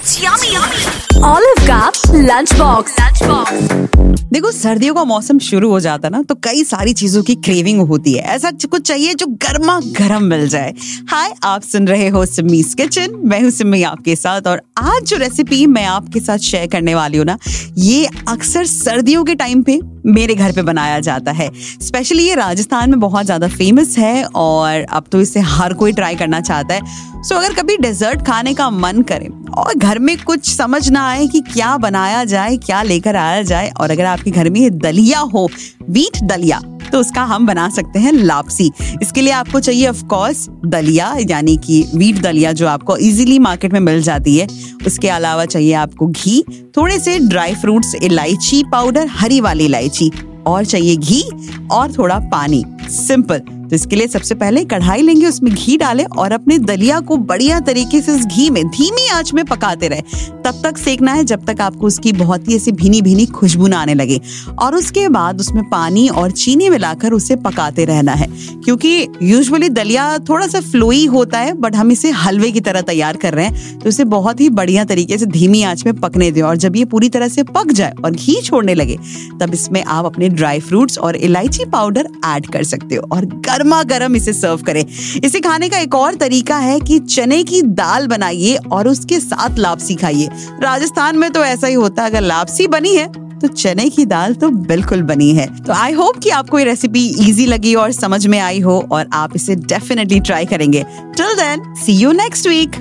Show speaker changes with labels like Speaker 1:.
Speaker 1: It's yummy.
Speaker 2: Olive का lunch box lunch box
Speaker 3: देखो सर्दियों का मौसम शुरू हो जाता ना तो कई सारी चीज़ों की क्रेविंग होती है। ऐसा कुछ चाहिए जो गर्मा गर्म मिल जाए। हाय आप सुन रहे हो सिमीज किचन मैं हूँ सिमी आपके साथ और आज जो रेसिपी मैं आपके साथ शेयर करने वाली हूँ ना ये अक्सर सर्दियों के टाइम पे मेरे घर पे बनाया जाता है। स्पेशली ये राजस्थान में बहुत ज़्यादा फ़ेमस है और अब तो इसे हर कोई ट्राई करना चाहता है। सो अगर कभी डेजर्ट खाने का मन करे और घर में कुछ समझ ना आए कि क्या बनाया जाए, क्या लेकर आया जाए। और अगर आपके घर में दलिया हो, वीट दलिया तो उसका हम बना सकते हैं लापसी। इसके लिए आपको चाहिए ऑफ़ कोर्स दलिया, यानी कि वीट दलिया जो आपको इजीली मार्केट में मिल जाती है। उसके अलावा चाहिए आपको घी, थोड़े से ड्राई फ्रूट्स इलायची पाउडर हरी वाली इलायची। और चाहिए घी और थोड़ा पानी। सिंपल तो इसके लिए सबसे पहले कढ़ाई लेंगे, उसमें घी डालें और अपने दलिया को बढ़िया तरीके से इस घी में, धीमी आँच में पकाते रहे। तब तक सेकना है, जब तक आपको उसकी बहुत ही ऐसी भीनी भीनी खुशबू ना आने लगे। और उसके बाद उसमें पानी और चीनी मिलाकर उसे पकाते रहना है, क्योंकि यूजुअली दलिया थोड़ा सा फ्लोई होता है बट हम इसे हलवे की तरह तैयार कर रहे हैं तो इसे बहुत ही बढ़िया तरीके से धीमी आँच में पकने दें। और जब ये पूरी तरह से पक जाए और घी छोड़ने लगे, तब इसमें आप अपने ड्राई फ्रूट्स और इलायची पाउडर ऐड कर सकते हो। और गर्मा गर्म इसे सर्व करें। इसे खाने का एक और तरीका है कि चने की दाल बनाइए और उसके साथ लापसी खाइए। राजस्थान में तो ऐसा ही होता है, अगर लापसी बनी है तो चने की दाल तो बिल्कुल बनी है। तो आई होप कि आपको ये रेसिपी इजी लगी और समझ में आई हो और आप इसे डेफिनेटली ट्राई करेंगे। Till then see you next week